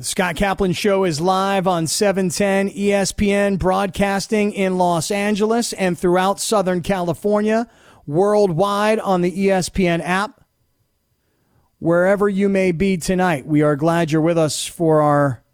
The Scott Kaplan Show is live on 710 ESPN, broadcasting in Los Angeles and throughout Southern California, worldwide on the ESPN app. Wherever you may be tonight, we are glad you're with us for our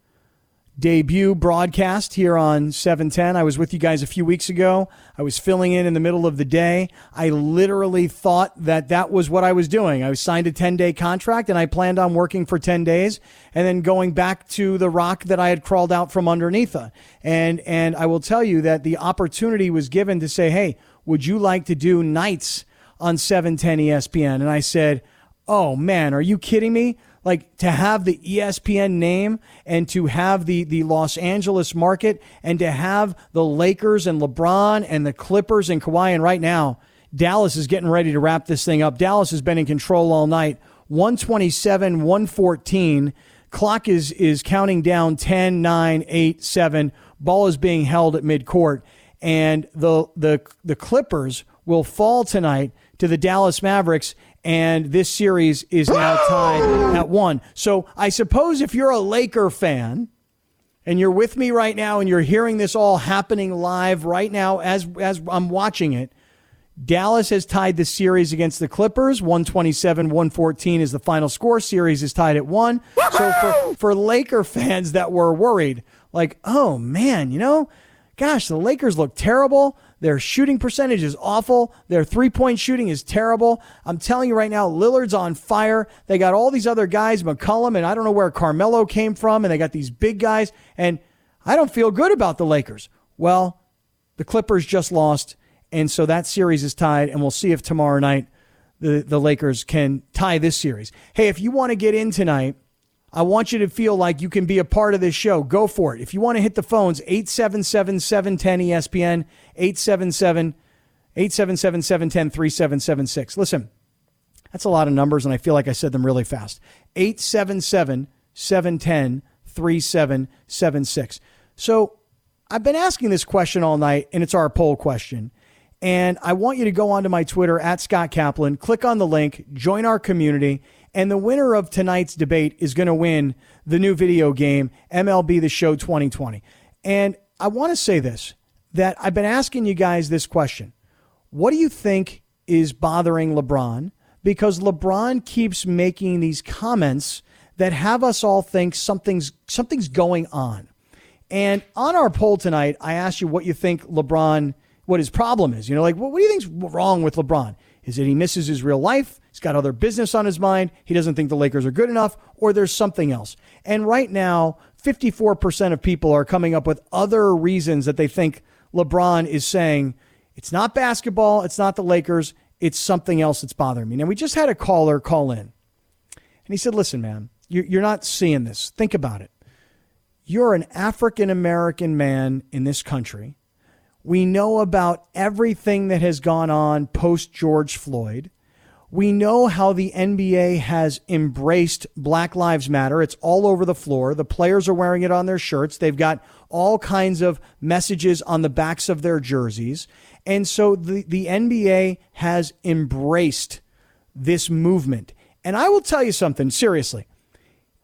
debut broadcast here on 710. I was with you guys a few weeks ago. I was filling in in the middle of the day. I literally thought that that was what I was doing. I was signed a 10 day contract and I planned on working for 10 days and then going back to the rock that I had crawled out from underneath. And, and I will tell you that the opportunity was given to say, Hey, would you like to do nights on 710 ESPN? And I said, Oh man, are you kidding me? Like to have the ESPN name and to have the the Los Angeles market and to have the Lakers and LeBron and the Clippers and Kawhi and right now Dallas is getting ready to wrap this thing up. Dallas has been in control all night. 127 114 clock is is counting down 10 9 8 7 ball is being held at midcourt and the the the Clippers will fall tonight to the Dallas Mavericks and this series is now tied at one. So I suppose if you're a Laker fan and you're with me right now and you're hearing this all happening live right now as as I'm watching it, Dallas has tied the series against the Clippers. 127 114 is the final score. Series is tied at one. So for, for Laker fans that were worried, like, oh man, you know, gosh, the Lakers look terrible. Their shooting percentage is awful. Their three point shooting is terrible. I'm telling you right now, Lillard's on fire. They got all these other guys, McCollum, and I don't know where Carmelo came from, and they got these big guys, and I don't feel good about the Lakers. Well, the Clippers just lost, and so that series is tied, and we'll see if tomorrow night the, the Lakers can tie this series. Hey, if you want to get in tonight, I want you to feel like you can be a part of this show. Go for it. If you want to hit the phones, 877 710 ESPN, 877 877 710 3776. Listen, that's a lot of numbers, and I feel like I said them really fast. 877 710 3776. So I've been asking this question all night, and it's our poll question. And I want you to go onto my Twitter at Scott Kaplan, click on the link, join our community, and the winner of tonight's debate is going to win the new video game, MLB The Show 2020. And I want to say this that I've been asking you guys this question. What do you think is bothering LeBron? Because LeBron keeps making these comments that have us all think something's something's going on. And on our poll tonight, I asked you what you think LeBron, what his problem is. You know, like what, what do you think's wrong with LeBron? Is it he misses his real life? He's got other business on his mind. He doesn't think the Lakers are good enough, or there's something else. And right now, 54% of people are coming up with other reasons that they think LeBron is saying it's not basketball, it's not the Lakers, it's something else that's bothering me. Now, we just had a caller call in, and he said, Listen, man, you're not seeing this. Think about it. You're an African American man in this country. We know about everything that has gone on post George Floyd. We know how the NBA has embraced Black Lives Matter. It's all over the floor. The players are wearing it on their shirts. They've got all kinds of messages on the backs of their jerseys. And so the, the NBA has embraced this movement. And I will tell you something seriously.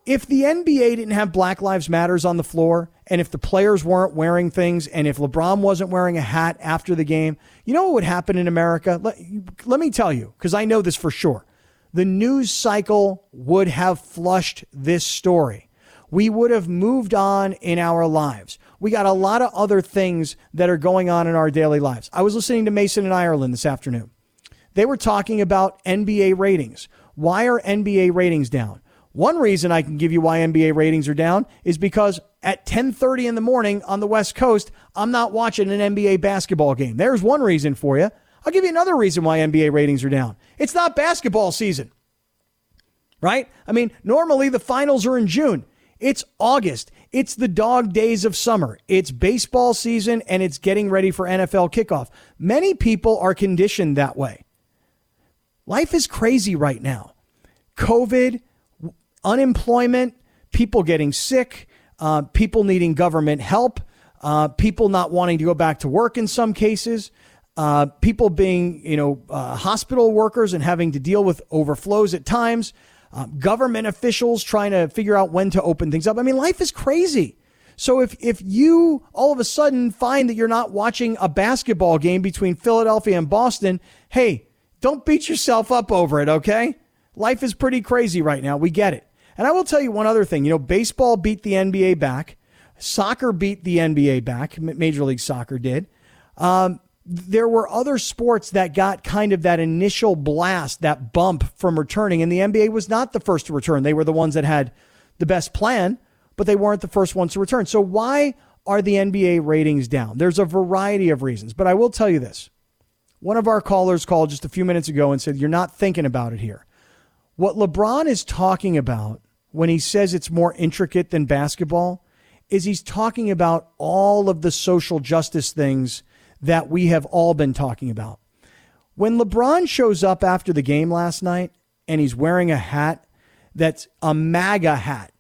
If the NBA didn't have Black Lives Matters on the floor, and if the players weren't wearing things, and if LeBron wasn't wearing a hat after the game, you know what would happen in America? Let, let me tell you, because I know this for sure. The news cycle would have flushed this story. We would have moved on in our lives. We got a lot of other things that are going on in our daily lives. I was listening to Mason and Ireland this afternoon. They were talking about NBA ratings. Why are NBA ratings down? One reason I can give you why NBA ratings are down is because at 10:30 in the morning on the West Coast, I'm not watching an NBA basketball game. There's one reason for you. I'll give you another reason why NBA ratings are down. It's not basketball season. Right? I mean, normally the finals are in June. It's August. It's the dog days of summer. It's baseball season and it's getting ready for NFL kickoff. Many people are conditioned that way. Life is crazy right now. COVID, unemployment, people getting sick, uh, people needing government help, uh, people not wanting to go back to work in some cases, uh, people being, you know, uh, hospital workers and having to deal with overflows at times. um, government officials trying to figure out when to open things up. I mean, life is crazy. So if if you all of a sudden find that you're not watching a basketball game between Philadelphia and Boston, hey, don't beat yourself up over it, okay? Life is pretty crazy right now. We get it. And I will tell you one other thing. You know, baseball beat the NBA back. Soccer beat the NBA back. Major League Soccer did. Um, there were other sports that got kind of that initial blast, that bump from returning, and the NBA was not the first to return. They were the ones that had the best plan but they weren't the first ones to return. So why are the NBA ratings down? There's a variety of reasons, but I will tell you this. One of our callers called just a few minutes ago and said, You're not thinking about it here. What LeBron is talking about when he says it's more intricate than basketball is he's talking about all of the social justice things that we have all been talking about. When LeBron shows up after the game last night and he's wearing a hat that's a MAGA hat,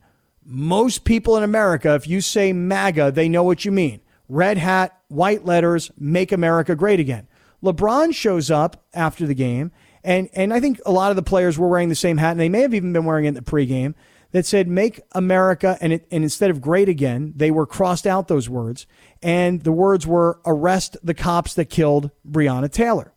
most people in America, if you say MAGA, they know what you mean. Red hat, white letters, make America great again. LeBron shows up after the game, and, and I think a lot of the players were wearing the same hat, and they may have even been wearing it in the pregame that said make America, and, it, and instead of great again, they were crossed out those words, and the words were arrest the cops that killed Breonna Taylor.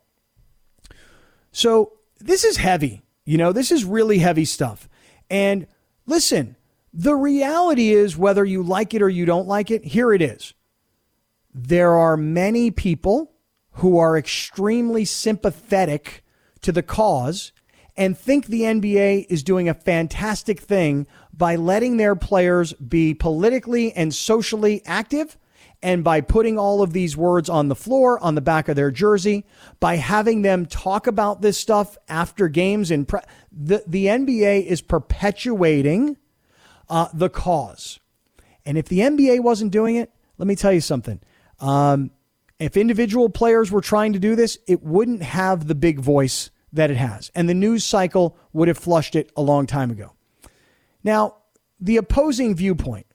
So this is heavy. You know, this is really heavy stuff. And listen, the reality is, whether you like it or you don't like it, here it is. There are many people who are extremely sympathetic to the cause and think the NBA is doing a fantastic thing by letting their players be politically and socially active and by putting all of these words on the floor, on the back of their jersey, by having them talk about this stuff after games. And pre- the, the NBA is perpetuating uh, the cause. And if the NBA wasn't doing it, let me tell you something. Um, if individual players were trying to do this, it wouldn't have the big voice that it has. And the news cycle would have flushed it a long time ago. Now, the opposing viewpoint.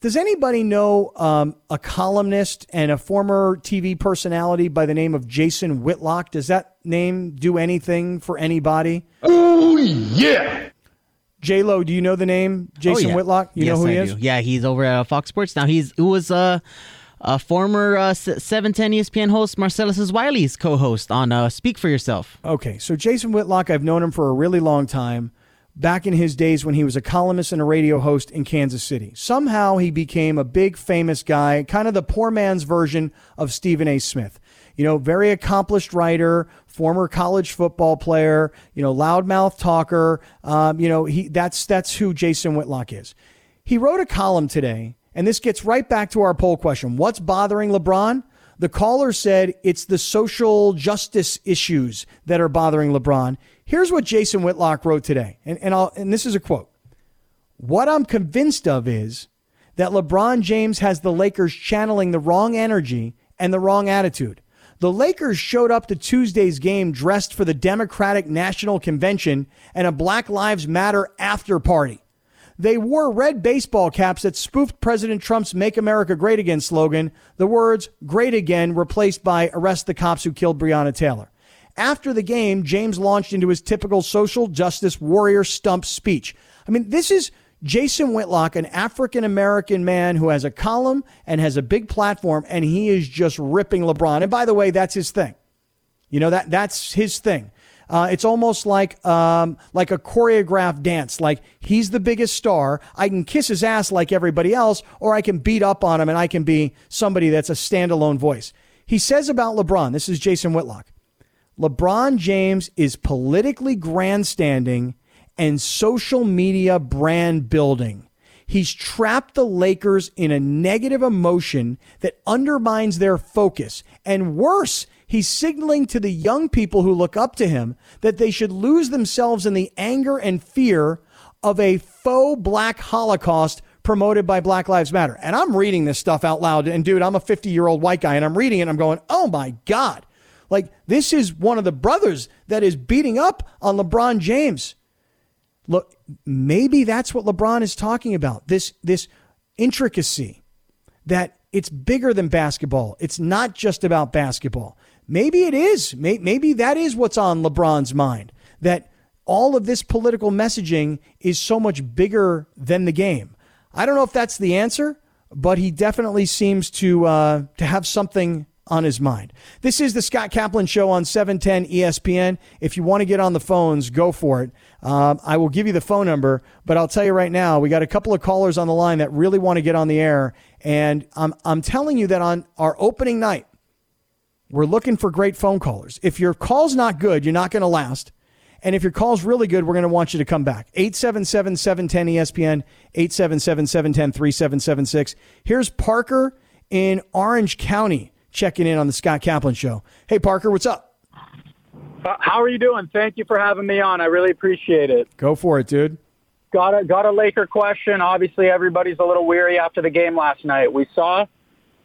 Does anybody know um, a columnist and a former TV personality by the name of Jason Whitlock? Does that name do anything for anybody? Oh, yeah. J Lo, do you know the name Jason oh, yeah. Whitlock? You yes, know who I he do. is? Yeah, he's over at Fox Sports now. He's who was uh, a former uh, 710 ESPN host, Marcellus Wiley's co-host on uh, Speak for Yourself. Okay, so Jason Whitlock, I've known him for a really long time. Back in his days when he was a columnist and a radio host in Kansas City. Somehow he became a big famous guy, kind of the poor man's version of Stephen A. Smith you know, very accomplished writer, former college football player, you know, loudmouth talker. Um, you know, he that's that's who Jason Whitlock is. He wrote a column today, and this gets right back to our poll question: What's bothering LeBron? The caller said it's the social justice issues that are bothering LeBron. Here's what Jason Whitlock wrote today, and and, I'll, and this is a quote. What I'm convinced of is that LeBron James has the Lakers channeling the wrong energy and the wrong attitude. The Lakers showed up to Tuesday's game dressed for the Democratic National Convention and a Black Lives Matter after party. They wore red baseball caps that spoofed President Trump's Make America Great Again slogan, the words Great Again replaced by Arrest the Cops Who Killed Breonna Taylor. After the game, James launched into his typical social justice warrior stump speech. I mean, this is Jason Whitlock, an African American man who has a column and has a big platform, and he is just ripping LeBron. And by the way, that's his thing. You know that that's his thing. Uh, it's almost like um, like a choreographed dance. Like he's the biggest star. I can kiss his ass like everybody else, or I can beat up on him and I can be somebody that's a standalone voice. He says about LeBron. This is Jason Whitlock. LeBron James is politically grandstanding and social media brand building. He's trapped the Lakers in a negative emotion that undermines their focus. And worse, he's signaling to the young people who look up to him that they should lose themselves in the anger and fear of a faux black Holocaust promoted by Black Lives Matter. And I'm reading this stuff out loud. And dude, I'm a 50 year old white guy and I'm reading it and I'm going, oh my God. Like, this is one of the brothers that is beating up on LeBron James. Look, maybe that's what LeBron is talking about. This this intricacy that it's bigger than basketball. It's not just about basketball. Maybe it is. Maybe that is what's on LeBron's mind. That all of this political messaging is so much bigger than the game. I don't know if that's the answer, but he definitely seems to uh, to have something on his mind. This is the Scott Kaplan Show on 710 ESPN. If you want to get on the phones, go for it. Um, I will give you the phone number, but I'll tell you right now, we got a couple of callers on the line that really want to get on the air. And I'm, I'm telling you that on our opening night, we're looking for great phone callers. If your call's not good, you're not going to last. And if your call's really good, we're going to want you to come back. 877 710 ESPN, 877 710 3776. Here's Parker in Orange County checking in on the Scott Kaplan Show. Hey, Parker, what's up? Uh, how are you doing? Thank you for having me on. I really appreciate it. Go for it, dude. Got a got a Laker question. Obviously, everybody's a little weary after the game last night. We saw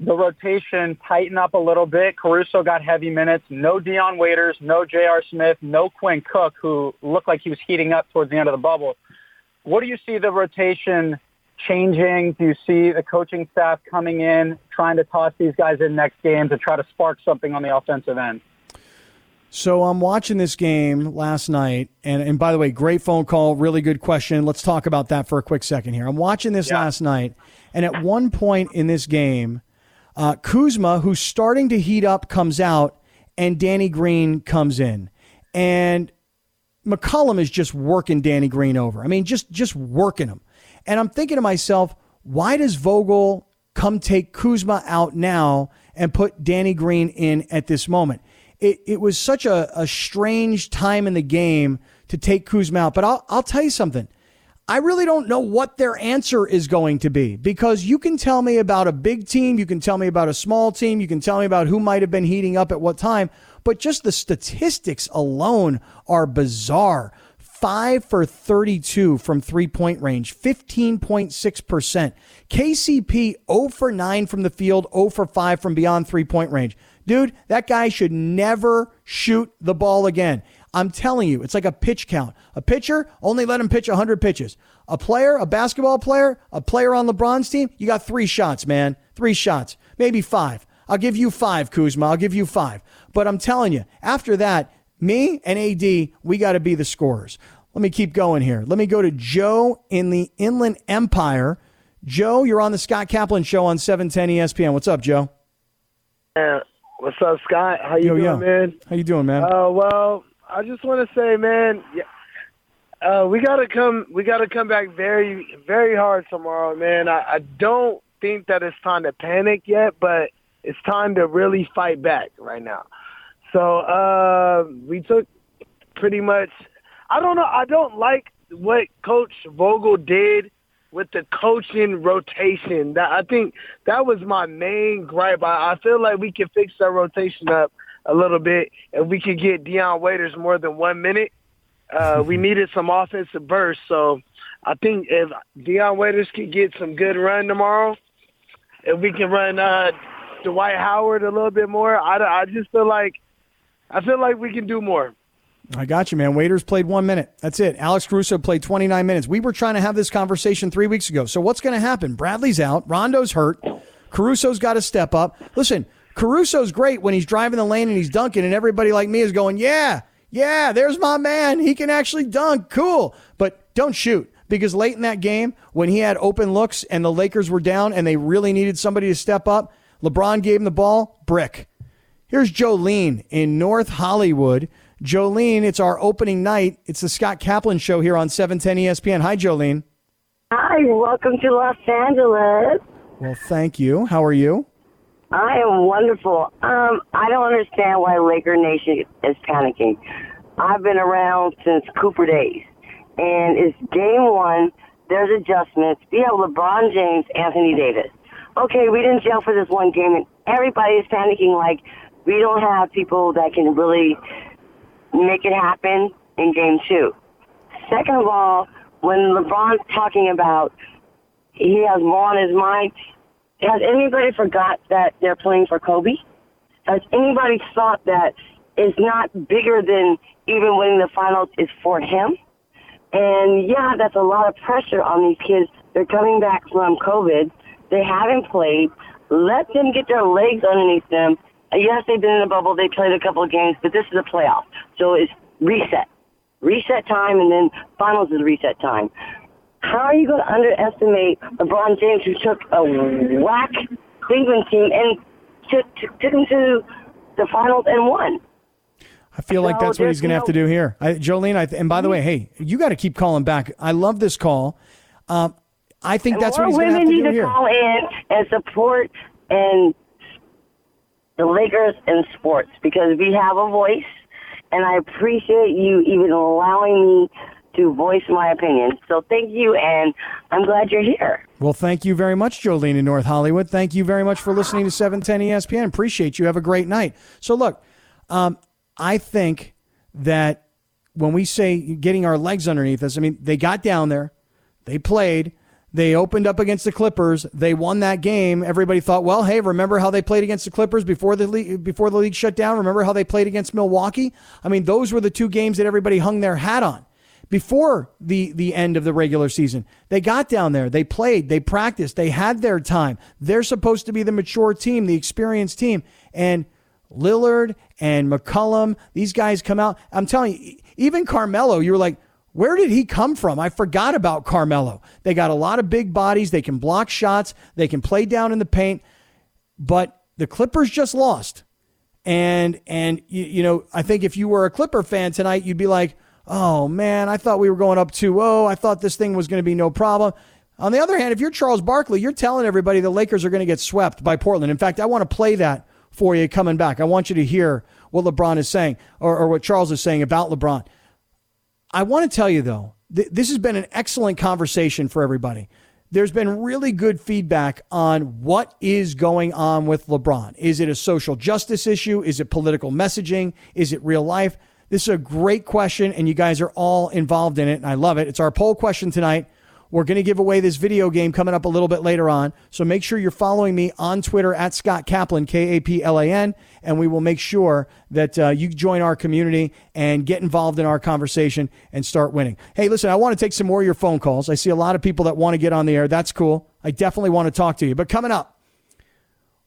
the rotation tighten up a little bit. Caruso got heavy minutes. No Dion Waiters, no J.R. Smith, no Quinn Cook, who looked like he was heating up towards the end of the bubble. What do you see the rotation changing? Do you see the coaching staff coming in, trying to toss these guys in next game to try to spark something on the offensive end? So I'm watching this game last night, and, and by the way, great phone call, really good question. Let's talk about that for a quick second here. I'm watching this yeah. last night, and at one point in this game, uh, Kuzma, who's starting to heat up, comes out, and Danny Green comes in, and McCollum is just working Danny Green over. I mean, just just working him. And I'm thinking to myself, why does Vogel come take Kuzma out now and put Danny Green in at this moment? It, it was such a, a strange time in the game to take Kuzma out. But I'll, I'll tell you something. I really don't know what their answer is going to be because you can tell me about a big team, you can tell me about a small team, you can tell me about who might have been heating up at what time, but just the statistics alone are bizarre. 5 for 32 from three point range, 15.6%. KCP 0 for 9 from the field, 0 for 5 from beyond three point range. Dude, that guy should never shoot the ball again. I'm telling you, it's like a pitch count. A pitcher, only let him pitch 100 pitches. A player, a basketball player, a player on LeBron's team, you got three shots, man. Three shots, maybe five. I'll give you five, Kuzma. I'll give you five. But I'm telling you, after that, me and AD, we got to be the scorers. Let me keep going here. Let me go to Joe in the Inland Empire. Joe, you're on the Scott Kaplan show on 710 ESPN. What's up, Joe? Uh, what's up, Scott? How you yo, doing, yo. man? How you doing, man? Uh, well, I just want to say, man, uh, we gotta come. We gotta come back very, very hard tomorrow, man. I, I don't think that it's time to panic yet, but it's time to really fight back right now. So uh, we took pretty much. I don't know. I don't like what Coach Vogel did with the coaching rotation. That I think that was my main gripe. I, I feel like we can fix that rotation up a little bit if we could get Dion Waiters more than one minute. Uh, we needed some offensive burst, so I think if Dion Waiters could get some good run tomorrow, if we can run uh, Dwight Howard a little bit more, I, I just feel like I feel like we can do more. I got you, man. Waiters played one minute. That's it. Alex Caruso played 29 minutes. We were trying to have this conversation three weeks ago. So what's going to happen? Bradley's out. Rondo's hurt. Caruso's got to step up. Listen, Caruso's great when he's driving the lane and he's dunking, and everybody like me is going, yeah, yeah, there's my man. He can actually dunk. Cool. But don't shoot because late in that game, when he had open looks and the Lakers were down and they really needed somebody to step up, LeBron gave him the ball, brick. Here's Jolene in North Hollywood. Jolene, it's our opening night. It's the Scott Kaplan show here on 710 ESPN. Hi, Jolene. Hi, welcome to Los Angeles. Well, thank you. How are you? I am wonderful. Um, I don't understand why Laker Nation is panicking. I've been around since Cooper days, and it's game one. There's adjustments. We have LeBron James, Anthony Davis. Okay, we didn't gel for this one game, and everybody is panicking like we don't have people that can really make it happen in game two. Second of all, when LeBron's talking about he has more on his mind, has anybody forgot that they're playing for Kobe? Has anybody thought that it's not bigger than even winning the finals is for him? And yeah, that's a lot of pressure on these kids. They're coming back from COVID. They haven't played. Let them get their legs underneath them yes, they've been in a bubble. They played a couple of games, but this is a playoff, so it's reset. reset time, and then finals is reset time. How are you going to underestimate LeBron James, who took a whack Cleveland team and took, took, took him to the finals and won? I feel like that's what he's going to have to do here. I, Jolene, I, and by the way, hey, you got to keep calling back. I love this call. Um, I think that's what he's going to have women need to call in and support and the Lakers in sports because we have a voice, and I appreciate you even allowing me to voice my opinion. So thank you, and I'm glad you're here. Well, thank you very much, Jolene in North Hollywood. Thank you very much for listening to 710 ESPN. Appreciate you. Have a great night. So, look, um, I think that when we say getting our legs underneath us, I mean, they got down there, they played, they opened up against the Clippers, they won that game. Everybody thought, well, hey, remember how they played against the Clippers before the league, before the league shut down? Remember how they played against Milwaukee? I mean, those were the two games that everybody hung their hat on before the the end of the regular season. They got down there, they played, they practiced, they had their time. They're supposed to be the mature team, the experienced team. And Lillard and McCollum, these guys come out. I'm telling you, even Carmelo, you were like, where did he come from? I forgot about Carmelo. They got a lot of big bodies. They can block shots. They can play down in the paint. But the Clippers just lost. And and you, you know, I think if you were a Clipper fan tonight, you'd be like, "Oh man, I thought we were going up 2-0. I thought this thing was going to be no problem." On the other hand, if you're Charles Barkley, you're telling everybody the Lakers are going to get swept by Portland. In fact, I want to play that for you coming back. I want you to hear what LeBron is saying or, or what Charles is saying about LeBron. I want to tell you though, th- this has been an excellent conversation for everybody. There's been really good feedback on what is going on with LeBron. Is it a social justice issue? Is it political messaging? Is it real life? This is a great question, and you guys are all involved in it, and I love it. It's our poll question tonight. We're going to give away this video game coming up a little bit later on. So make sure you're following me on Twitter at Scott Kaplan, K A P L A N, and we will make sure that uh, you join our community and get involved in our conversation and start winning. Hey, listen, I want to take some more of your phone calls. I see a lot of people that want to get on the air. That's cool. I definitely want to talk to you. But coming up,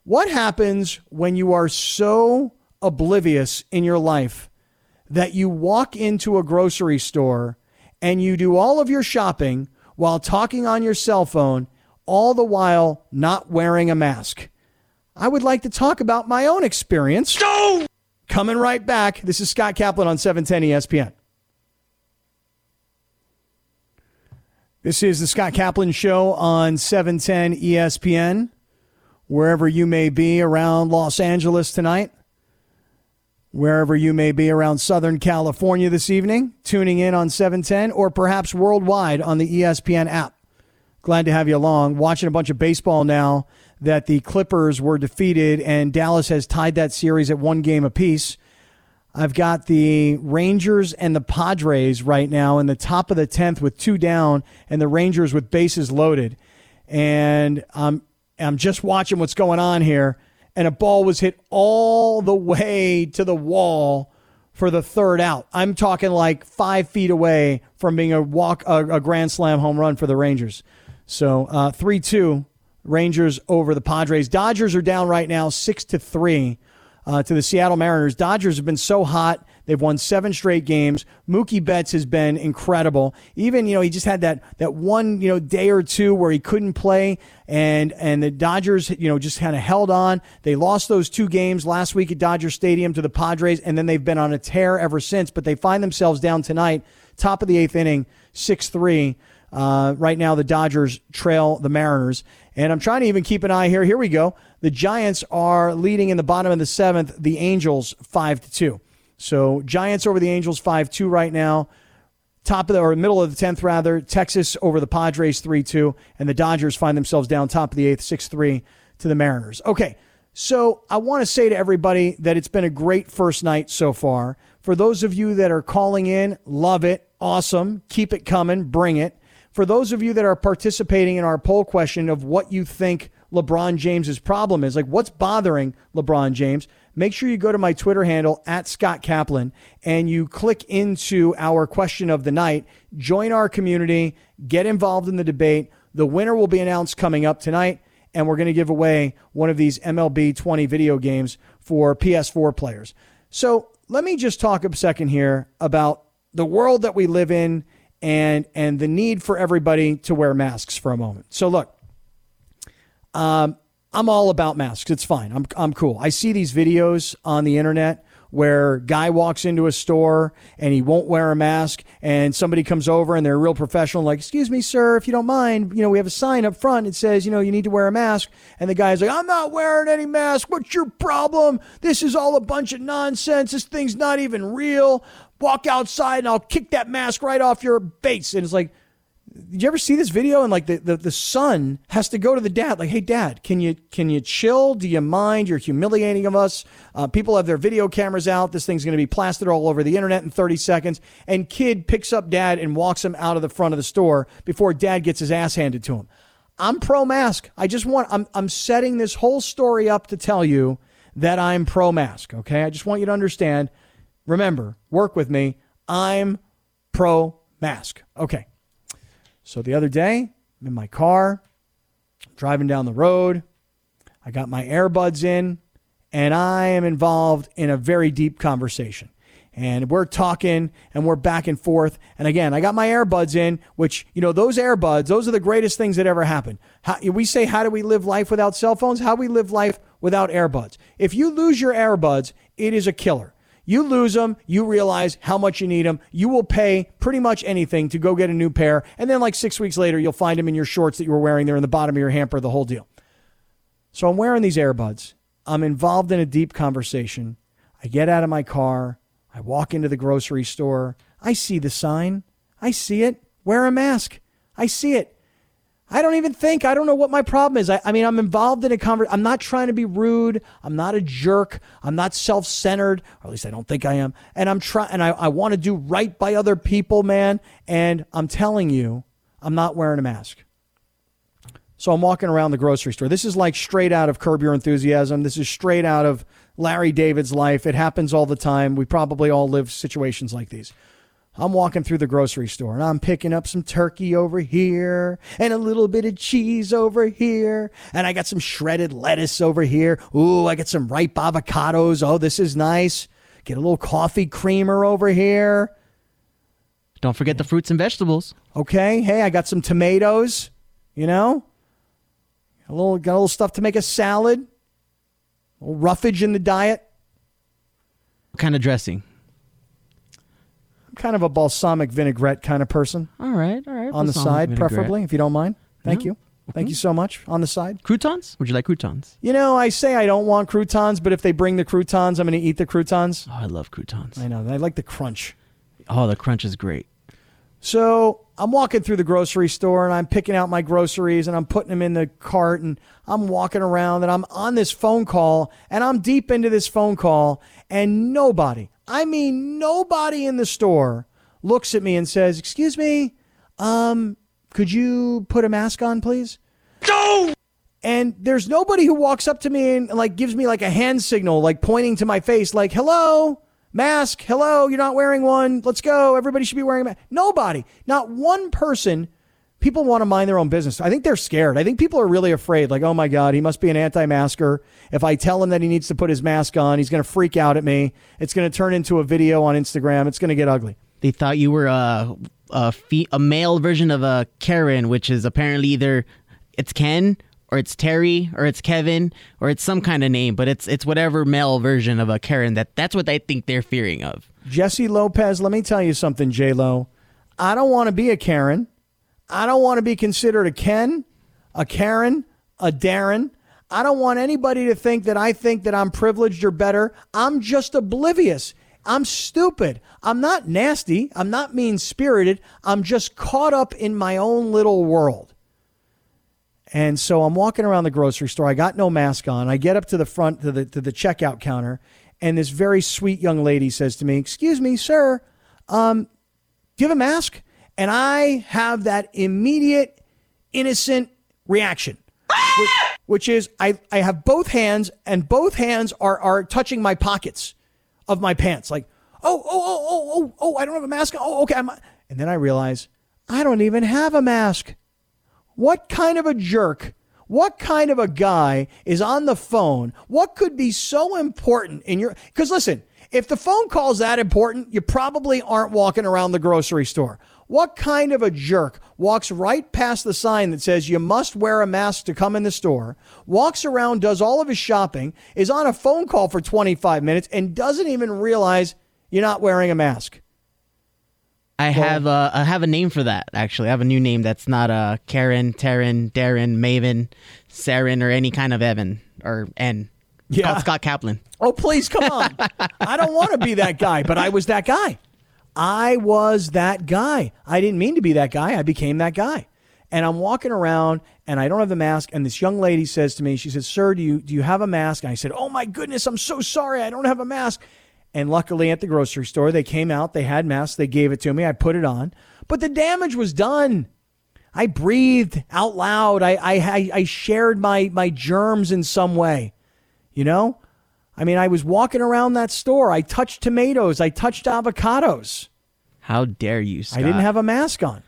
what happens when you are so oblivious in your life that you walk into a grocery store and you do all of your shopping while talking on your cell phone, all the while not wearing a mask? I would like to talk about my own experience. No! Coming right back. This is Scott Kaplan on E 710 ESPN. This is the Scott Kaplan Show on E 710 ESPN. Wherever you may be around Los Angeles tonight, wherever you may be around Southern California this evening, tuning in on 710 or perhaps worldwide on the ESPN app. Glad to have you along. Watching a bunch of baseball now that the Clippers were defeated and Dallas has tied that series at one game apiece. I've got the Rangers and the Padres right now in the top of the 10th with two down and the Rangers with bases loaded. And I'm, I'm just watching what's going on here. And a ball was hit all the way to the wall for the third out. I'm talking like five feet away from being a walk, a, a grand slam home run for the Rangers. So uh, 3 2, Rangers over the Padres. Dodgers are down right now, 6 to 3 uh, to the Seattle Mariners. Dodgers have been so hot. They've won seven straight games. Mookie Betts has been incredible. Even, you know, he just had that, that one, you know, day or two where he couldn't play and, and the Dodgers, you know, just kind of held on. They lost those two games last week at Dodger Stadium to the Padres and then they've been on a tear ever since, but they find themselves down tonight, top of the eighth inning, 6 3. Uh, right now, the Dodgers trail the Mariners. And I'm trying to even keep an eye here. Here we go. The Giants are leading in the bottom of the seventh, the Angels 5 to 2. So Giants over the Angels 5 2 right now. Top of the, or middle of the 10th, rather. Texas over the Padres 3 2. And the Dodgers find themselves down top of the eighth, 6 3 to the Mariners. Okay. So I want to say to everybody that it's been a great first night so far. For those of you that are calling in, love it. Awesome. Keep it coming. Bring it. For those of you that are participating in our poll question of what you think LeBron James's problem is, like what's bothering LeBron James, make sure you go to my Twitter handle at Scott Kaplan and you click into our question of the night. Join our community, get involved in the debate. The winner will be announced coming up tonight, and we're going to give away one of these MLB 20 video games for PS4 players. So let me just talk a second here about the world that we live in and and the need for everybody to wear masks for a moment. So look, um, I'm all about masks. It's fine. I'm I'm cool. I see these videos on the internet where guy walks into a store and he won't wear a mask and somebody comes over and they're real professional like excuse me sir if you don't mind you know we have a sign up front. It says you know you need to wear a mask. And the guy's like i'm not wearing any mask. What's your problem? This is all a bunch of nonsense. This thing's not even real. Walk outside and i'll kick that mask right off your face. And it's like did you ever see this video and like the, the, the son has to go to the dad like hey dad can you can you chill? Do you mind? You're humiliating of us. Uh, people have their video cameras out. This thing's going to be plastered all over the internet in 30 seconds. And kid picks up dad and walks him out of the front of the store before dad gets his ass handed to him. I'm pro mask i just want i'm, I'm setting this whole story up to tell you that i'm pro mask okay? I just want you to understand. Remember work with me. I'm pro mask okay so the other day, I'm in my car, driving down the road. I got my earbuds in, and I am involved in a very deep conversation. And we're talking and we're back and forth. And again, I got my earbuds in, which, you know, those earbuds, those are the greatest things that ever happened. How, we say, how do we live life without cell phones? How do we live life without earbuds? If you lose your earbuds, it is a killer. You lose them, you realize how much you need them. You will pay pretty much anything to go get a new pair. And then, like six weeks later, you'll find them in your shorts that you were wearing there in the bottom of your hamper, the whole deal. So I'm wearing these earbuds. I'm involved in a deep conversation. I get out of my car. I walk into the grocery store. I see the sign. I see it. Wear a mask. I see it. I don't even think. I don't know what my problem is. I, I mean, I'm involved in a conversation. I'm not trying to be rude. I'm not a jerk. I'm not self centered, or at least I don't think I am. And I'm trying, and I, I want to do right by other people, man. And I'm telling you, I'm not wearing a mask. So I'm walking around the grocery store. This is like straight out of Curb Your Enthusiasm. This is straight out of Larry David's life. It happens all the time. We probably all live situations like these. I'm walking through the grocery store and I'm picking up some turkey over here and a little bit of cheese over here. And I got some shredded lettuce over here. Ooh, I got some ripe avocados. Oh, this is nice. Get a little coffee creamer over here. Don't forget the fruits and vegetables. Okay. Hey, I got some tomatoes, you know? A little got a little stuff to make a salad. A little roughage in the diet. What kind of dressing? Kind of a balsamic vinaigrette kind of person. All right, all right. On the side, vinaigrette. preferably, if you don't mind. Thank you. Thank you so much. On the side. Croutons? Would you like croutons? You know, I say I don't want croutons, but if they bring the croutons, I'm going to eat the croutons. Oh, I love croutons. I know. I like the crunch. Oh, the crunch is great. So I'm walking through the grocery store and I'm picking out my groceries and I'm putting them in the cart and I'm walking around and I'm on this phone call and I'm deep into this phone call and nobody, I mean, nobody in the store looks at me and says, Excuse me, um, could you put a mask on, please? No! And there's nobody who walks up to me and like gives me like a hand signal, like pointing to my face, like, hello, mask, hello, you're not wearing one. Let's go. Everybody should be wearing a mask. Nobody, not one person people want to mind their own business. I think they're scared. I think people are really afraid. Like, oh my God, he must be an anti masker. If I tell him that he needs to put his mask on, he's going to freak out at me. It's going to turn into a video on Instagram. It's going to get ugly. They thought you were a, a, fe- a male version of a Karen, which is apparently either it's Ken or it's Terry or it's Kevin or it's some kind of name, but it's it's whatever male version of a Karen that that's what they think they're fearing of. Jesse Lopez, let me tell you something, J Lo. I don't want to be a Karen. I don't want to be considered a Ken, a Karen, a Darren. I don't want anybody to think that I think that I'm privileged or better. I'm just oblivious. I'm stupid. I'm not nasty. I'm not mean spirited. I'm just caught up in my own little world. And so I'm walking around the grocery store. I got no mask on. I get up to the front to the to the checkout counter, and this very sweet young lady says to me, "Excuse me, sir, um, do you have a mask?" And I have that immediate, innocent reaction, which, which, is I, I have both hands and both hands are, are touching my pockets of my pants. Like, oh, oh, oh, oh, oh, oh, oh, I don't have a mask. Oh, okay. I'm, and then I realize I don't even have a mask. What kind of a jerk? What kind of a guy is on the phone? What could be so important in your, because listen, If the phone call's that important, you probably aren't walking around the grocery store. What kind of a jerk walks right past the sign that says you must wear a mask to come in the store, walks around, does all of his shopping, is on a phone call for 25 minutes, and doesn't even realize you're not wearing a mask? I have a I have a name for that. Actually, I have a new name that's not uh, Karen, Taryn, Darren, Maven, Saren, or any kind of Evan or N. It's Yeah. Scott Kaplan. Oh, please, come on. I don't want to be that guy, but I was that guy. I was that guy. I didn't mean to be that guy. I became that guy. And I'm walking around and I don't have the mask. And this young lady says to me, she says, Sir, do you, do you have a mask? And I said, Oh my goodness, I'm so sorry. I don't have a mask. And luckily at the grocery store, they came out, they had masks, they gave it to me. I put it on. But the damage was done. I breathed out loud. I, I, I, shared my, my germs in some way. You know? I mean, I was walking around that store. I touched tomatoes. I touched avocados. How dare you, Scott? I didn't have a mask on.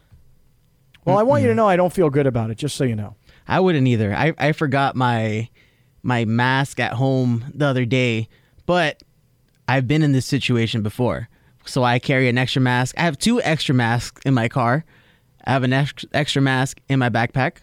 Well, I want you to know I don't feel good about it, just so you know. I wouldn't either. I, I forgot my my mask at home the other day, but I've been in this situation before. So I carry an extra mask. I have two extra masks in my car. I have an extra, extra mask in my backpack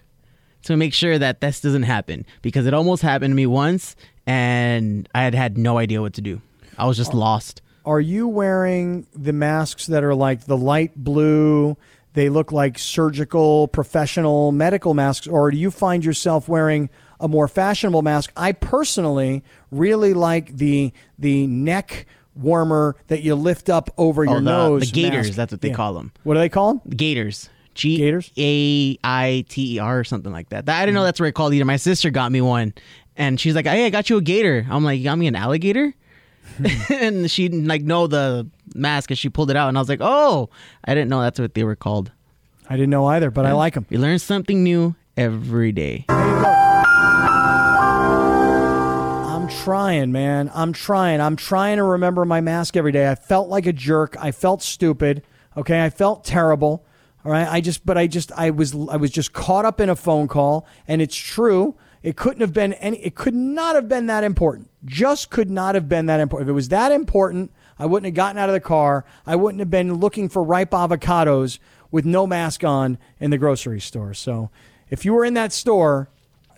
to make sure that this doesn't happen because it almost happened to me once and I had had no idea what to do. I was just lost. Are you wearing the masks that are like the light blue? They look like surgical, professional, medical masks, or do you find yourself wearing a more fashionable mask? I personally really like the the neck warmer that you lift up over oh, your Oh, the- nose. the gaiters, mask. that's what they Yeah. call them. What do they call them? Gators. G Gators? A I T E R or something like that. I didn't know mm-hmm. that's what it called either. My sister got me one, and she's like, "Hey, I got you a gator." I'm like, "You got me an alligator?" and she didn't like know the mask, and she pulled it out, and I was like, "Oh, I didn't know that's what they were called." I didn't know either, but I like them. You learn something new every day. I'm trying, man. I'm trying. I'm trying to remember my mask every day. I felt like a jerk. I felt stupid. Okay, I felt terrible. All right, I just, but I just, I was, I was just caught up in a phone call, and it's true. It couldn't have been any. It could not have been that important. Just could not have been that important. If it was that important, I wouldn't have gotten out of the car. I wouldn't have been looking for ripe avocados with no mask on in the grocery store. So, if you were in that store,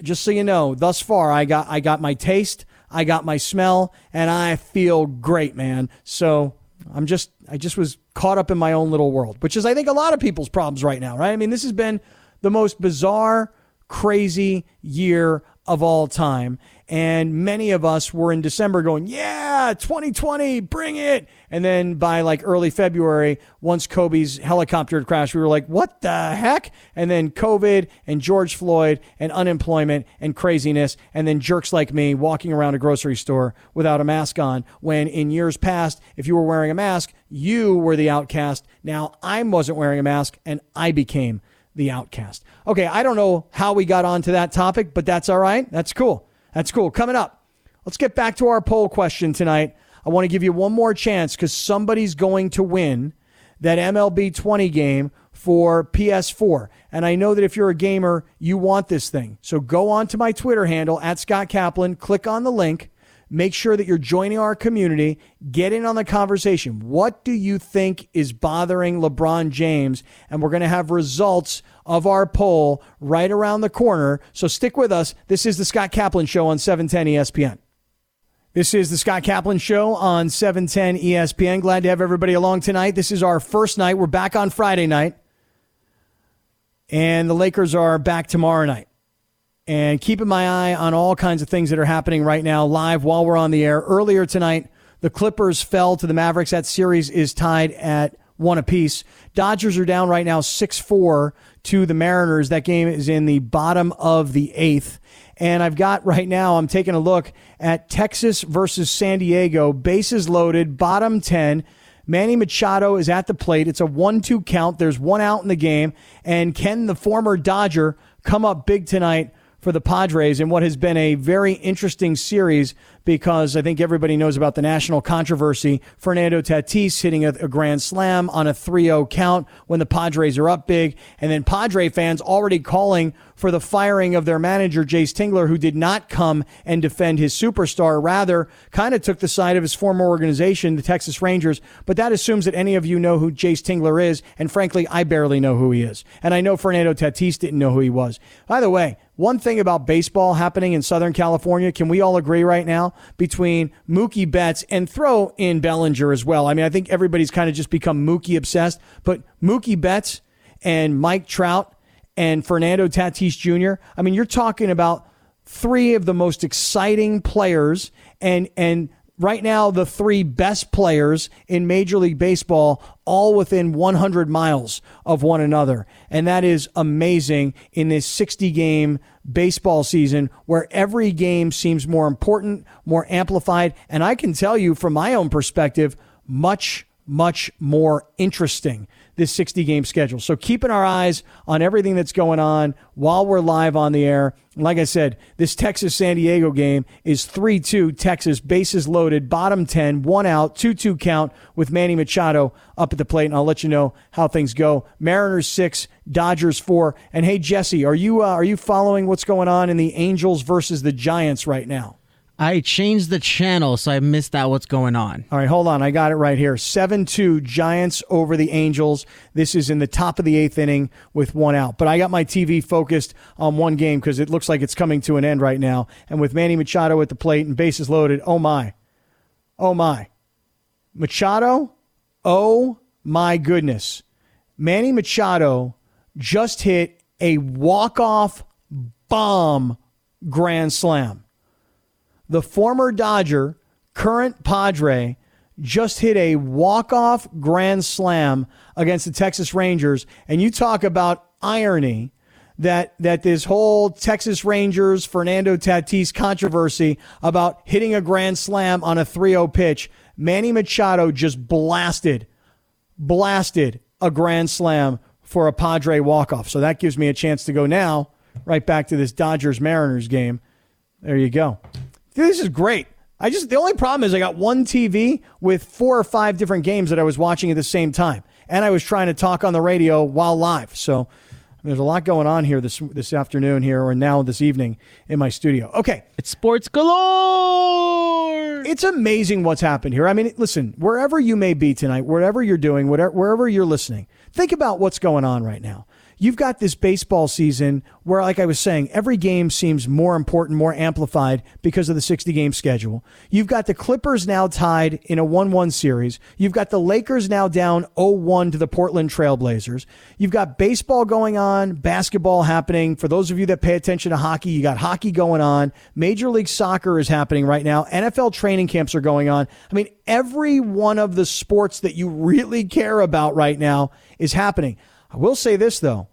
just so you know, thus far I got I got my taste, I got my smell, and I feel great, man. So I'm just I just was caught up in my own little world, which is I think a lot of people's problems right now, right? I mean, this has been the most bizarre, crazy year of all time. And many of us were in December going, yeah, 2020, bring it. And then by like early February, once Kobe's helicopter crashed, we were like, what the heck? And then COVID and George Floyd and unemployment and craziness. And then jerks like me walking around a grocery store without a mask on. When in years past, if you were wearing a mask, you were the outcast. Now I wasn't wearing a mask and I became the outcast. Okay, I don't know how we got onto that topic, but that's all right. That's cool. That's cool. Coming up, let's get back to our poll question tonight. I want to give you one more chance because somebody's going to win that MLB 20 game for PS4. And I know that if you're a gamer, you want this thing. So go on to my Twitter handle at Scott Kaplan, click on the link. Make sure that you're joining our community. Get in on the conversation. What do you think is bothering LeBron James? And we're going to have results of our poll right around the corner. So stick with us. This is the Scott Kaplan Show on 710 ESPN. This is the Scott Kaplan Show on 710 ESPN. Glad to have everybody along tonight. This is our first night. We're back on Friday night. And the Lakers are back tomorrow night and keeping my eye on all kinds of things that are happening right now live while we're on the air. Earlier tonight, the Clippers fell to the Mavericks. That series is tied at one apiece. Dodgers are down right now 6 4 to the Mariners. That game is in the bottom of the eighth. And I've got right now, I'm taking a look at Texas versus San Diego, bases loaded, bottom 10. Manny Machado is at the plate. It's a 1 2 count. There's one out in the game. And can the former Dodger come up big tonight for the Padres in what has been a very interesting series because I think everybody knows about the national controversy. Fernando Tatis hitting a, a grand slam on a 3 0 count when the Padres are up big. And then Padre fans already calling for the firing of their manager, Jayce Tingler, who did not come and defend his superstar, rather, kind of took the side of his former organization, the Texas Rangers. But that assumes that any of you know who Jayce Tingler is. And frankly, I barely know who he is. And I know Fernando Tatis didn't know who he was. By the way, one thing about baseball happening in Southern California, can we all agree right now between Mookie Betts and throw in Bellinger as well? I mean, I think everybody's kind of just become Mookie obsessed, but Mookie Betts and Mike Trout and Fernando Tatis Jr. I mean, you're talking about three of the most exciting players and and right now the three best players in Major League Baseball all within 100 miles of one another. And that is amazing in this 60 game baseball season where every game seems more important, more amplified. And I can tell you from my own perspective, much, much more interesting this 60 game schedule. So keeping our eyes on everything that's going on while we're live on the air. Like I said, this Texas San Diego game is 3 2 Texas, bases loaded, bottom 10, one out, 2 2 count with Manny Machado up at the plate. And I'll let you know how things go. Mariners 6, Dodgers 4. And hey, Jesse, are you, uh, are you following what's going on in the Angels versus the Giants right now? I changed the channel, so I missed out what's going on. All right, hold on. I got it right here. 7 2 Giants over the Angels. This is in the top of the eighth inning with one out. But I got my TV focused on one game because it looks like it's coming to an end right now. And with Manny Machado at the plate and bases loaded, oh my. Oh my. Machado, oh my goodness. Manny Machado just hit a walk off bomb grand slam the former Dodger, current Padre, just hit a walk-off grand slam against the Texas Rangers. And you talk about irony that that this whole Texas Rangers Fernando Tatis controversy about hitting a grand slam on a 3-0 pitch, Manny Machado just blasted blasted a grand slam for a Padre walk-off. So that gives me a chance to go now right back to this Dodgers Mariners game. There you go. This is great. I just the only problem is I got one TV with four or five different games that I was watching at the same time, and I was trying to talk on the radio while live. So there's a lot going on here this this afternoon here or now this evening in my studio. Okay, it's sports galore. It's amazing what's happened here. I mean, listen, wherever you may be tonight, wherever you're doing, whatever wherever you're listening, think about what's going on right now you've got this baseball season where, like I was saying, every game seems more important, more amplified because of the 60 game schedule. You've got the Clippers now tied in a 1 1 series. You've got the Lakers now down 0 1 to the Portland Trailblazers. You've got baseball going on, basketball happening. For those of you that pay attention to hockey, you got hockey going on. Major League Soccer is happening right now. NFL training camps are going on. I mean, every one of the sports that you really care about right now is happening. I will say this, though.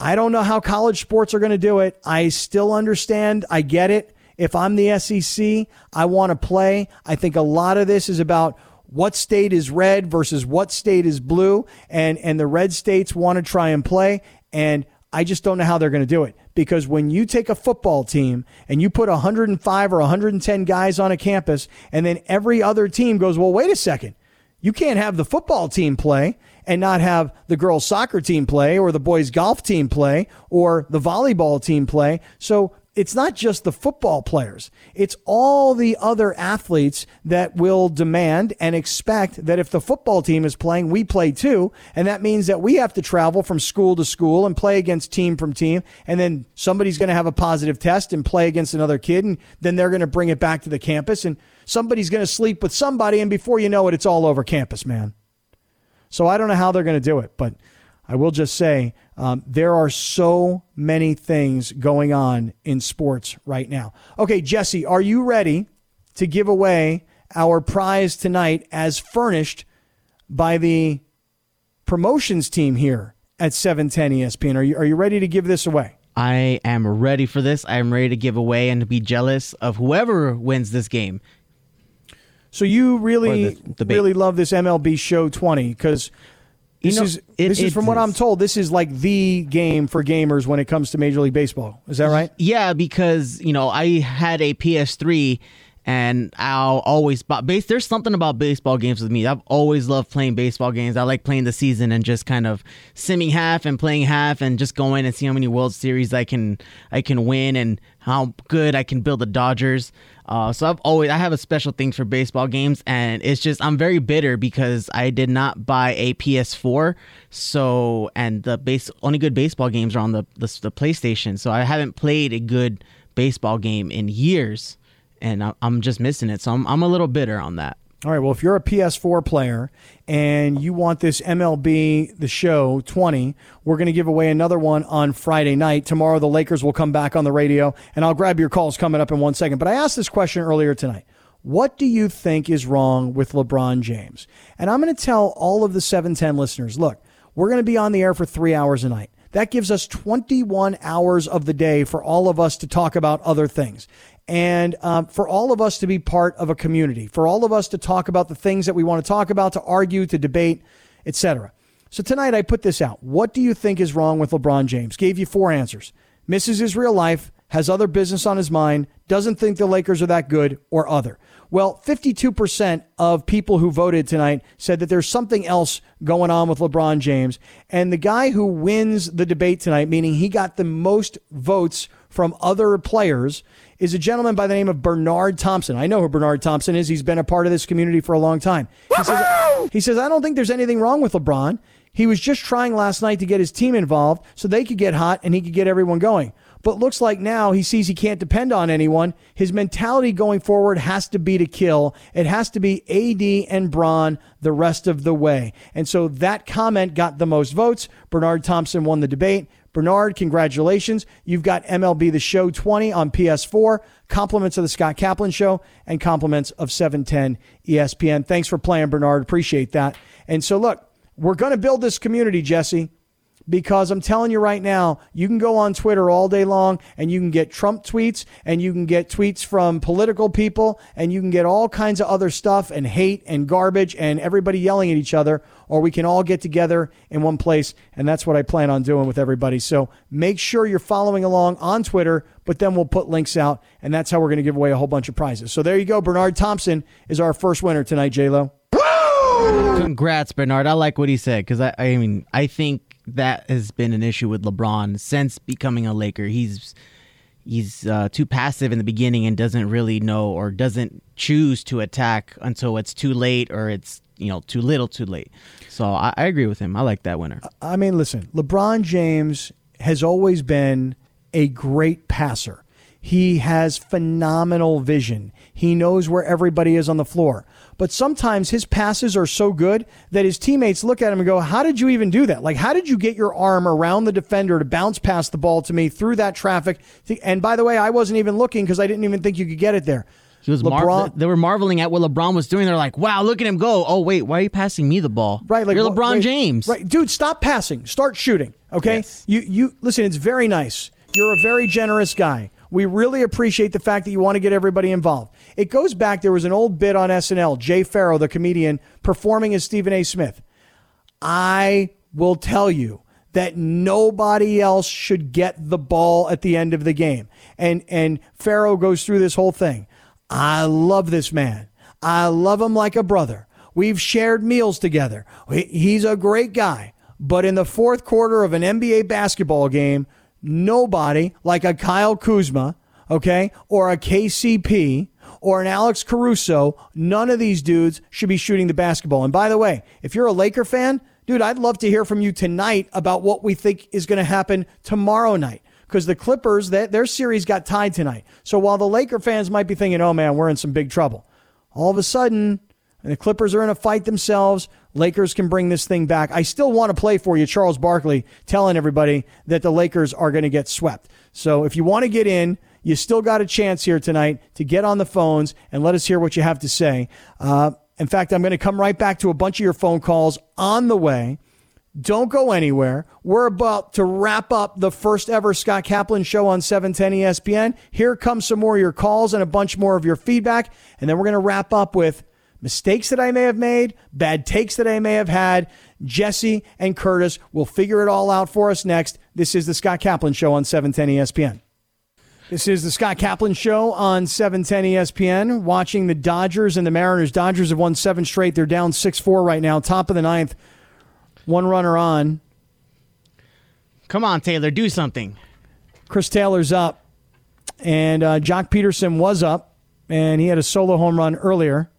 I don't know how college sports are going to do it. I still understand. I get it. If I'm the SEC, I want to play. I think a lot of this is about what state is red versus what state is blue, and and the red states want to try and play, and I just don't know how they're going to do it because when you take a football team and you put 105 or 110 guys on a campus, and then every other team goes, well, wait a second, you can't have the football team play and not have the girls soccer team play or the boys golf team play or the volleyball team play. So it's not just the football players. It's all the other athletes that will demand and expect that if the football team is playing, we play too. And that means that we have to travel from school to school and play against team from team. And then somebody's going to have a positive test and play against another kid. And then they're going to bring it back to the campus and somebody's going to sleep with somebody. And before you know it, it's all over campus, man. So I don't know how they're going to do it, but I will just say um, there are so many things going on in sports right now. Okay, Jesse, are you ready to give away our prize tonight as furnished by the promotions team here at 710 ESPN? Are you, are you ready to give this away? I am ready for this. I am ready to give away and to be jealous of whoever wins this game. So you really, really love this MLB Show 20 because this you know, is it, this is from what I'm told. This is like the game for gamers when it comes to Major League Baseball. Is that right? Yeah, because you know I had a PS3 and I'll always but base. There's something about baseball games with me. I've always loved playing baseball games. I like playing the season and just kind of simming half and playing half and just going and see how many World Series I can I can win and how good I can build the Dodgers. Uh, so I've always I have a special thing for baseball games, and it's just I'm very bitter because I did not buy a PS4. So and the base only good baseball games are on the the, the PlayStation. So I haven't played a good baseball game in years and I'm just missing it. So I'm, I'm a little bitter on that. All right. Well, if you're a PS4 player and you want this MLB The Show 20, we're going to give away another one on Friday night. Tomorrow, the Lakers will come back on the radio, and I'll grab your calls coming up in one second. But I asked this question earlier tonight. What do you think is wrong with LeBron James? And I'm going to tell all of the 710 listeners look, we're going to be on the air for three hours a night. That gives us 21 hours of the day for all of us to talk about other things and um, for all of us to be part of a community, for all of us to talk about the things that we want to talk about, to argue, to debate, etc. So tonight I put this out. What do you think is wrong with LeBron James? Gave you four answers. Misses his real life, has other business on his mind, doesn't think the Lakers are that good, or other. Well, 52% of people who voted tonight said that there's something else going on with LeBron James. And the guy who wins the debate tonight, meaning he got the most votes from other players, is a gentleman by the name of Bernard Thompson. I know who Bernard Thompson is. He's been a part of this community for a long time. He says, he says, I don't think there's anything wrong with LeBron. He was just trying last night to get his team involved so they could get hot and he could get everyone going. But looks like now he sees he can't depend on anyone. His mentality going forward has to be to kill. It has to be AD and Bron the rest of the way. And so that comment got the most votes. Bernard Thompson won the debate. Bernard, congratulations. You've got MLB The Show 20 on PS4, compliments of the Scott Kaplan Show, and compliments of 710 ESPN. Thanks for playing, Bernard. Appreciate that. And so, look, we're going to build this community, Jesse because I'm telling you right now, you can go on Twitter all day long and you can get Trump tweets and you can get tweets from political people and you can get all kinds of other stuff and hate and garbage and everybody yelling at each other, or we can all get together in one place. And that's what I plan on doing with everybody. So make sure you're following along on Twitter, but then we'll put links out and that's how we're going to give away a whole bunch of prizes. So there you go. Bernard Thompson is our first winner tonight, JLo. Congrats, Bernard. I like what he said because I, I mean, I think that has been an issue with LeBron since becoming a Laker. He's he's uh, too passive in the beginning and doesn't really know or doesn't choose to attack until it's too late or it's you know too little, too late. So I, I agree with him. I like that winner. I mean, listen, LeBron James has always been a great passer. He has phenomenal vision. He knows where everybody is on the floor. But sometimes his passes are so good that his teammates look at him and go, How did you even do that? Like, how did you get your arm around the defender to bounce past the ball to me through that traffic? And by the way, I wasn't even looking because I didn't even think you could get it there. He was LeBron, mar- they were marveling at what LeBron was doing. They're like, "Wow, look at him go!" Oh wait, why are you passing me the ball? Right, like you're LeBron wait, James. Right, dude, stop passing. Start shooting. Okay, yes. you you listen. It's very nice. You're a very generous guy. We really appreciate the fact that you want to get everybody involved. It goes back, there was an old bit on SNL, Jay Pharoah, the comedian, performing as Stephen A. Smith. I will tell you that nobody else should get the ball at the end of the game. And and Pharoah goes through this whole thing. I love this man. I love him like a brother. We've shared meals together. He's a great guy. But in the fourth quarter of an NBA basketball game, nobody like a Kyle Kuzma, okay, or a KCP or an Alex Caruso, none of these dudes should be shooting the basketball. And by the way, if you're a Laker fan, dude, I'd love to hear from you tonight about what we think is going to happen tomorrow night. Because the Clippers, that their series got tied tonight. So while the Laker fans might be thinking, oh man, we're in some big trouble, all of a sudden, the Clippers are in a fight themselves. Lakers can bring this thing back. I still want to play for you, Charles Barkley, telling everybody that the Lakers are going to get swept. So if you want to get in, you still got a chance here tonight to get on the phones and let us hear what you have to say. Uh, in fact, I'm going to come right back to a bunch of your phone calls on the way. Don't go anywhere. We're about to wrap up the first ever Scott Kaplan show on 710 ESPN. Here comes some more of your calls and a bunch more of your feedback. And then we're going to wrap up with mistakes that I may have made, bad takes that I may have had. Jesse and Curtis will figure it all out for us next. This is the Scott Kaplan Show on 710 ESPN. This is the Scott Kaplan Show on 710 ESPN. Watching the Dodgers and the Mariners. Dodgers have won seven straight. They're down 6 4 right now, top of the ninth. One runner on. Come on, Taylor, do something. Chris Taylor's up, and uh, Joc Pederson was up, and he had a solo home run earlier.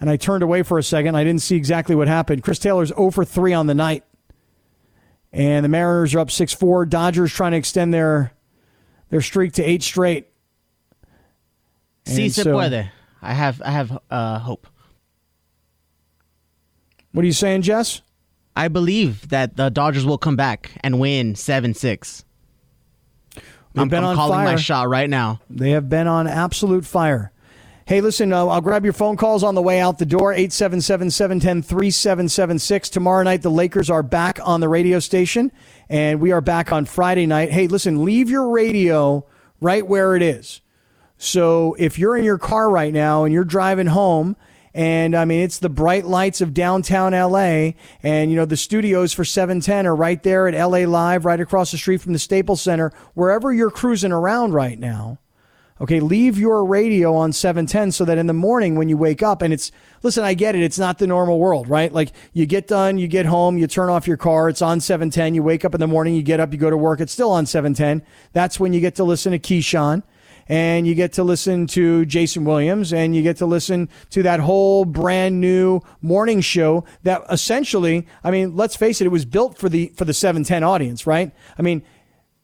And I turned away for a second. I didn't see exactly what happened. Chris Taylor's 0 for 3 on the night. And the Mariners are up 6 4. Dodgers trying to extend their their streak to eight straight. Si se so- puede. I have I have uh, hope. What are you saying, Jess? I believe that the Dodgers will come back and win seven six. They've I'm, been I'm on calling my fire. shot right now. They have been on absolute fire. Hey, listen, uh, I'll grab your phone calls on the way out the door 877 710 3776. Tomorrow night, the Lakers are back on the radio station, and we are back on Friday night. Hey, listen, leave your radio right where it is. So if you're in your car right now and you're driving home, and I mean, it's the bright lights of downtown LA, and you know, the studios for 710 are right there at LA Live, right across the street from the Staples Center, wherever you're cruising around right now. Okay, leave your radio on 710 so that in the morning when you wake up, and it's, listen, I get it. It's not the normal world, right? Like you get done, you get home, you turn off your car, it's on 710. You wake up in the morning, you get up, you go to work, it's still on 710. That's when you get to listen to Keyshawn and you get to listen to Jason Williams and you get to listen to that whole brand new morning show that essentially, I mean, let's face it, it was built for the, for the 710 audience, right? I mean,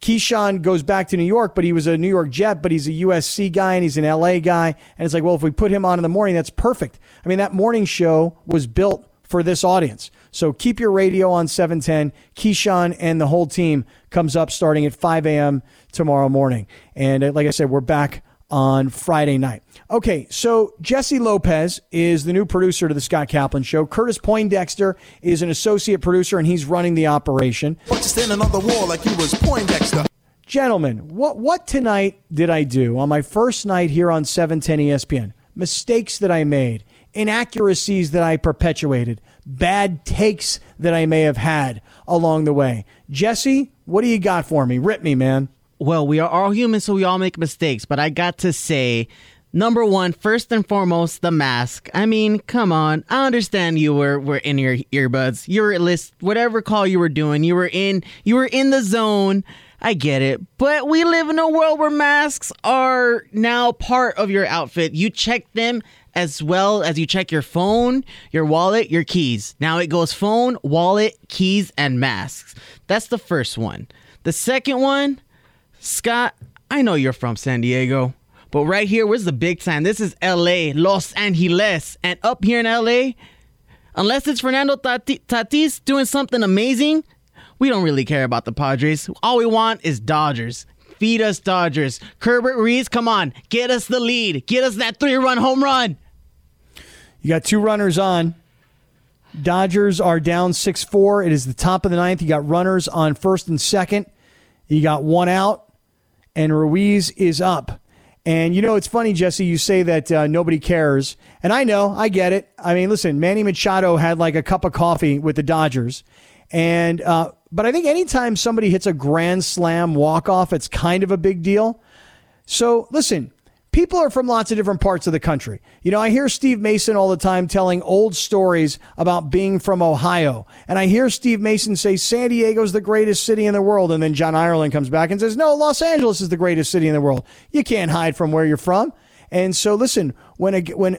Keyshawn goes back to New York, but he was a New York Jet, but he's a USC guy and he's an LA guy. And it's like, well, if we put him on in the morning, that's perfect. I mean, that morning show was built for this audience. So keep your radio on 710. Keyshawn and the whole team comes up starting at 5 a.m. tomorrow morning. And uh, like I said, we're back on Friday night. Okay, so Jesse Lopez is the new producer to the Scott Kaplan Show. Curtis Poindexter is an associate producer, and he's running the operation. But standing on the wall like you was Poindexter. Gentlemen, what what tonight did I do on my first night here on 710 ESPN? Mistakes that I made, inaccuracies that I perpetuated, bad takes that I may have had along the way. Jesse, what do you got for me? Rip me, man. Well, we are all human, so we all make mistakes. But I got to say, number one, first and foremost, the mask. I mean, come on. I understand you were were in your earbuds. You were at list whatever call you were doing. You were in you were in the zone. I get it. But we live in a world where masks are now part of your outfit. You check them as well as you check your phone, your wallet, your keys. Now it goes phone, wallet, keys, and masks. That's the first one. The second one, Scott, I know you're from San Diego, but right here, where's the big time? This is LA, Los Angeles. And up here in LA, unless it's Fernando Tatis doing something amazing, we don't really care about the Padres. All we want is Dodgers. Feed us Dodgers. Keibert Ruiz, come on, get us the lead. Get us that three run home run. You got two runners on. Dodgers are down 6 4. It is the top of the ninth. You got runners on first and second. You got one out, and Ruiz is up. And you know, it's funny, Jesse, you say that uh, nobody cares. And I know, I get it. I mean, listen, Manny Machado had like a cup of coffee with the Dodgers. And, uh, but I think anytime somebody hits a grand slam walk off, it's kind of a big deal. So listen, people are from lots of different parts of the country. You know, I hear Steve Mason all the time telling old stories about being from Ohio. And I hear Steve Mason say San Diego's the greatest city in the world. And then John Ireland comes back and says, no, Los Angeles is the greatest city in the world. You can't hide from where you're from. And so listen, when, a, when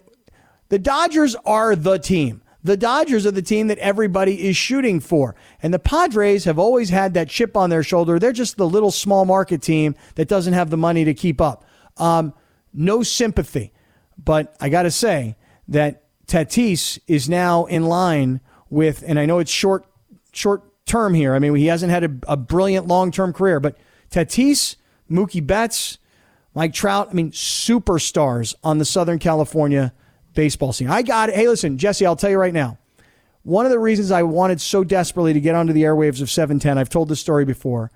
the Dodgers are the team, the Dodgers are the team that everybody is shooting for. And the Padres have always had that chip on their shoulder. They're just the little small market team that doesn't have the money to keep up. Um, no sympathy. But I got to say that Tatis is now in line with, and I know it's short, short term here. I mean, he hasn't had a, a brilliant long term career, but Tatis, Mookie Betts, Mike Trout, I mean, superstars on the Southern California baseball scene. I got it. Hey, listen, Jesse, I'll tell you right now. One of the reasons I wanted so desperately to get onto the airwaves of 710, I've told this story before.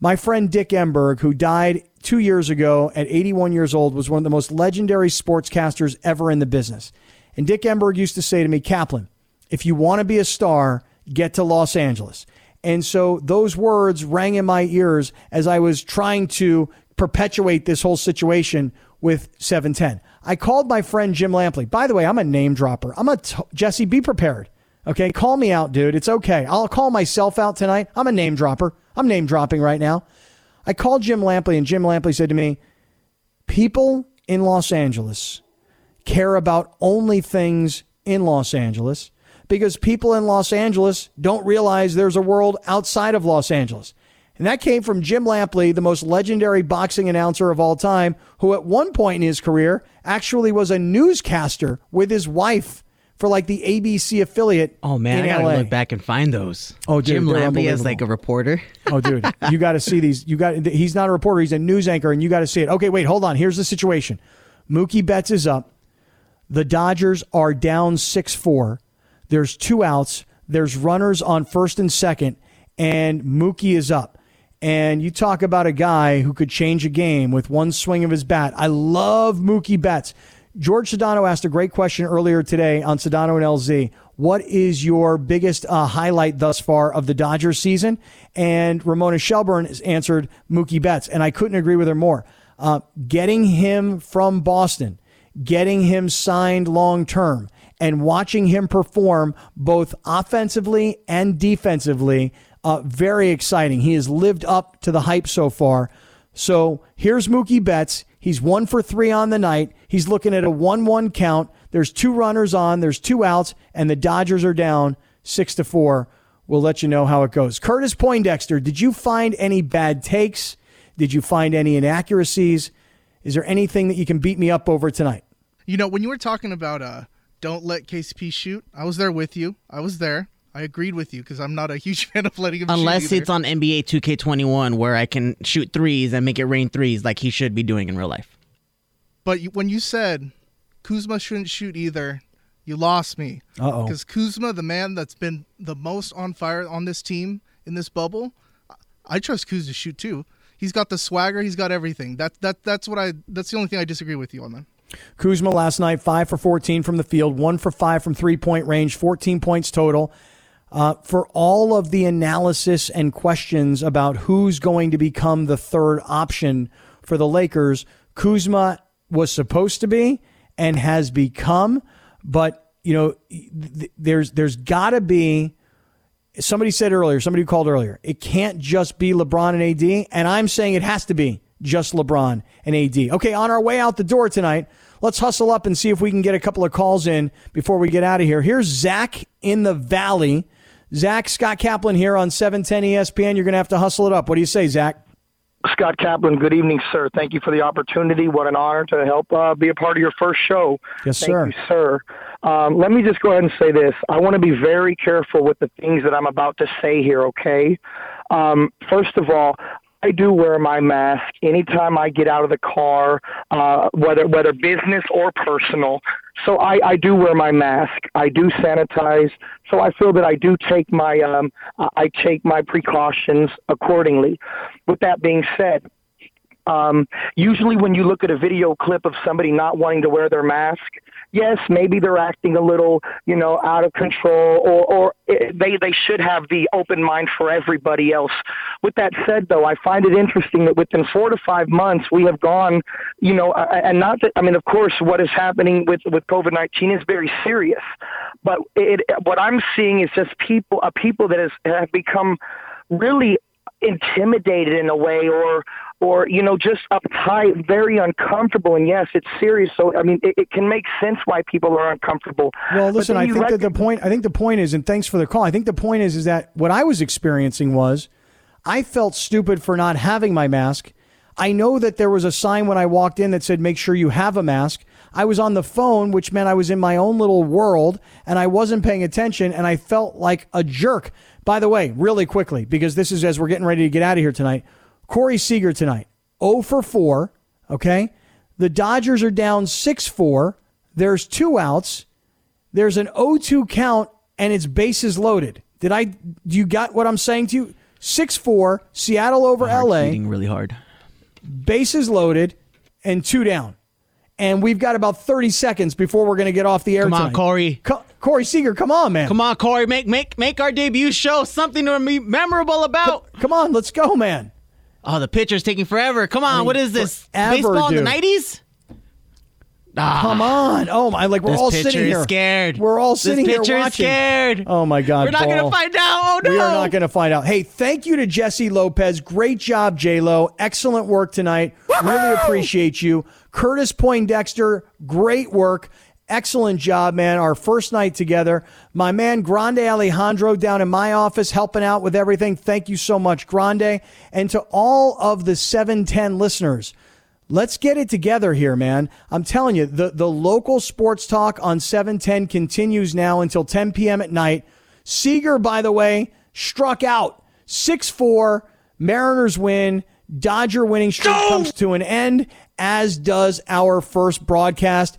My friend Dick Enberg, who died two years ago at 81 years old, was one of the most legendary sportscasters ever in the business. And Dick Enberg used to say to me, Kaplan, if you want to be a star, get to Los Angeles. And so those words rang in my ears as I was trying to perpetuate this whole situation with 710. I called my friend Jim Lampley. By the way, I'm a name dropper. I'm a t- Jesse, be prepared. Okay, call me out, dude. It's okay. I'll call myself out tonight. I'm a name dropper. I'm name dropping right now. I called Jim Lampley, and Jim Lampley said to me, People in Los Angeles care about only things in Los Angeles because people in Los Angeles don't realize there's a world outside of Los Angeles. And that came from Jim Lampley, the most legendary boxing announcer of all time, who at one point in his career actually was a newscaster with his wife for like the ABC affiliate. Oh man, I gotta LA. look back and find those. Oh, dude, Jim Lampley as like a reporter. Oh, dude, you got to see these. You got. He's not a reporter. He's a news anchor, and you got to see it. Okay, wait, hold on. Here's the situation. Mookie Betts is up. The Dodgers are down six four. There's two outs. There's runners on first and second, and Mookie is up. And you talk about a guy who could change a game with one swing of his bat. I love Mookie Betts. Jorge Sedano asked a great question earlier today on Sedano and LZ. What is your biggest uh, highlight thus far of the Dodgers season? And Ramona Shelburne has answered Mookie Betts, and I couldn't agree with her more. Uh, getting him from Boston, getting him signed long term, and watching him perform both offensively and defensively, uh, very exciting. He has lived up to the hype so far. So here's Mookie Betts. He's one for three on the night. He's looking at a 1 1 count. There's two runners on, there's two outs, and the Dodgers are down six to four. We'll let you know how it goes. Curtis Poindexter, did you find any bad takes? Did you find any inaccuracies? Is there anything that you can beat me up over tonight? You know, when you were talking about uh, don't let KCP shoot, I was there with you. I was there. I agreed with you because I'm not a huge fan of letting him Unless shoot it's on NBA 2K21 where I can shoot threes and make it rain threes like he should be doing in real life. But when you said Kuzma shouldn't shoot either, you lost me. Uh-oh. Because Kuzma, the man that's been the most on fire on this team in this bubble, I- I trust Kuz to shoot too. He's got the swagger. He's got everything. That that that's what I. That's the only thing I disagree with you on. Then Kuzma last night, five for 14 from the field, one for five from three point range, 14 points total. Uh, for all of the analysis and questions about who's going to become the third option for the Lakers, Kuzma was supposed to be and has become. But you know, th- there's there's got to be somebody said earlier, somebody who called earlier, it can't just be LeBron and AD. And I'm saying it has to be just LeBron and AD. Okay, on our way out the door tonight, let's hustle up and see if we can get a couple of calls in before we get out of here. Here's Zach in the Valley. Zach, Scott Kaplan here on E 710 ESPN. You're going to have to hustle it up. What do you say, Zach? Scott Kaplan, good evening, sir. Thank you for the opportunity. What an honor to help uh, be a part of your first show. Yes, Thank sir. you, sir. Um, let me just go ahead and say this. I want to be very careful with the things that I'm about to say here, okay? Um, first of all, I do wear my mask anytime I get out of the car, uh, whether whether business or personal. So I, I do wear my mask. I do sanitize. So I feel that I do take my um, I take my precautions accordingly. With that being said, um, usually when you look at a video clip of somebody not wanting to wear their mask, yes, maybe they're acting a little, you know, out of control, or, or it, they they should have the open mind for everybody else. With that said, though, I find it interesting that within four to five months we have gone, you know, and not that I mean, of course, what is happening with with COVID nineteen is very serious, but it, what I'm seeing is just people, uh, people that has, have become really intimidated in a way or or you know just uptight very uncomfortable and yes it's serious so i mean it, it can make sense why people are uncomfortable Well, listen, I think that the point I think the point is and thanks for the call. I think the point is is that what I was experiencing was I felt stupid for not having my mask. I know that there was a sign when I walked in that said make sure you have a mask. I was on the phone, which meant I was in my own little world and I wasn't paying attention and I felt like a jerk. By the way, really quickly, because this is as we're getting ready to get out of here tonight. Corey Seager tonight, 0 for 4. Okay. The Dodgers are down 6 4. There's two outs. There's an 0-2 count and it's bases loaded. Did I? Do you got what I'm saying to you? 6-4, Seattle over LA, beating really hard. bases loaded, and two down. And we've got about 30 seconds before we're going to get off the air Come on, tonight. Corey. Co- Corey Seager, come on, man. Come on, Corey, make make make our debut show something to be memorable about. Come on, let's go, man. Oh, the pitcher's taking forever. Come on, I mean, what is this? forever, Baseball in the nineties? Ah, Come on. Oh my, like we're all sitting here. scared. We're all This sitting here pitcher is watching. scared. Oh my God. We're not gonna find out. Oh no. We are not going to find out. Hey, thank you to Jesse Lopez. Great job, J Lo. Excellent work tonight. Really appreciate you. Curtis Poindexter, great work. Excellent job, man. Our first night together. My man Grande Alejandro down in my office helping out with everything. Thank you so much, Grande. And to all of the 710 listeners, Let's get it together here, man. I'm telling you, the, the local sports talk on 710 continues now until 10 p.m. at night. Seager, by the way, struck out 6 4. Mariners win. Dodger winning streak comes to an end, as does our first broadcast.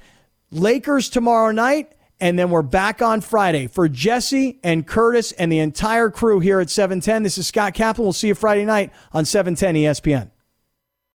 Lakers tomorrow night, and then we're back on Friday. For Jesse and Curtis and the entire crew here at 710, this is Scott Kaplan. We'll see you Friday night on 710 ESPN.